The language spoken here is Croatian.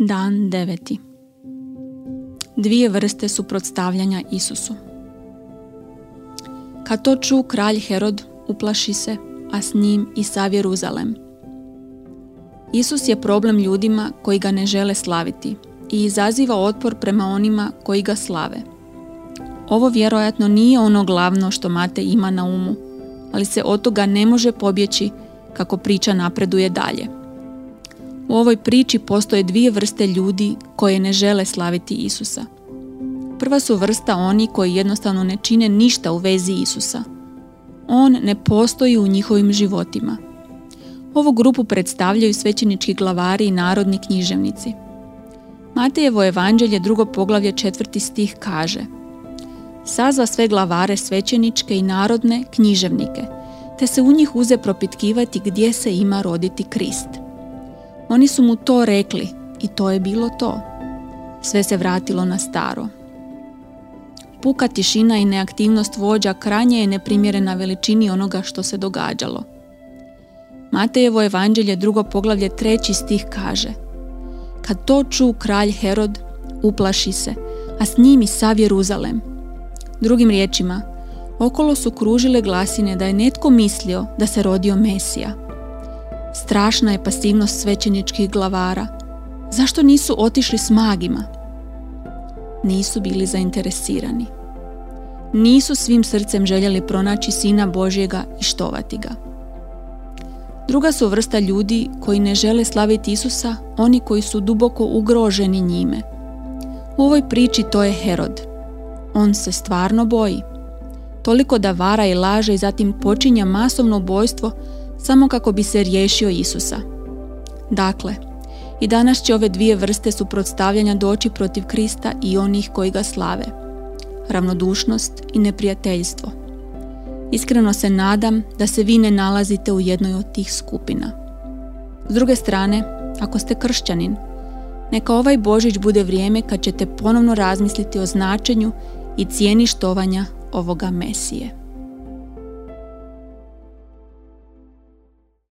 Dan deveti. Dvije vrste suprotstavljanja Isusu. Kad to ču kralj Herod, uplaši se, a s njim i sav Jeruzalem. Isus je problem ljudima koji ga ne žele slaviti i izaziva otpor prema onima koji ga slave. Ovo vjerojatno nije ono glavno što Mate ima na umu, ali se od toga ne može pobjeći kako priča napreduje dalje. U ovoj priči postoje dvije vrste ljudi koje ne žele slaviti Isusa. Prva su vrsta oni koji jednostavno ne čine ništa u vezi Isusa. On ne postoji u njihovim životima. Ovu grupu predstavljaju svećenički glavari i narodni književnici. Matejevo evanđelje drugo poglavlje četvrti stih kaže Sazva sve glavare svećeničke i narodne književnike, te se u njih uze propitkivati gdje se ima roditi Krist. Oni su mu to rekli i to je bilo to. Sve se vratilo na staro. Puka tišina i neaktivnost vođa krajnje je neprimjerena veličini onoga što se događalo. Matejevo evanđelje drugo poglavlje treći stih kaže Kad to ču kralj Herod, uplaši se, a s njim i sav Jeruzalem. Drugim riječima, okolo su kružile glasine da je netko mislio da se rodio Mesija. Strašna je pasivnost svećeničkih glavara. Zašto nisu otišli s magima? Nisu bili zainteresirani. Nisu svim srcem željeli pronaći Sina Božjega i štovati ga. Druga su vrsta ljudi koji ne žele slaviti Isusa, oni koji su duboko ugroženi njime. U ovoj priči to je Herod. On se stvarno boji. Toliko da vara i laže i zatim počinja masovno ubojstvo samo kako bi se riješio Isusa. Dakle, i danas će ove dvije vrste suprotstavljanja doći protiv Krista i onih koji ga slave. Ravnodušnost i neprijateljstvo. Iskreno se nadam da se vi ne nalazite u jednoj od tih skupina. S druge strane, ako ste kršćanin, neka ovaj Božić bude vrijeme kad ćete ponovno razmisliti o značenju i cijeni štovanja ovoga Mesije.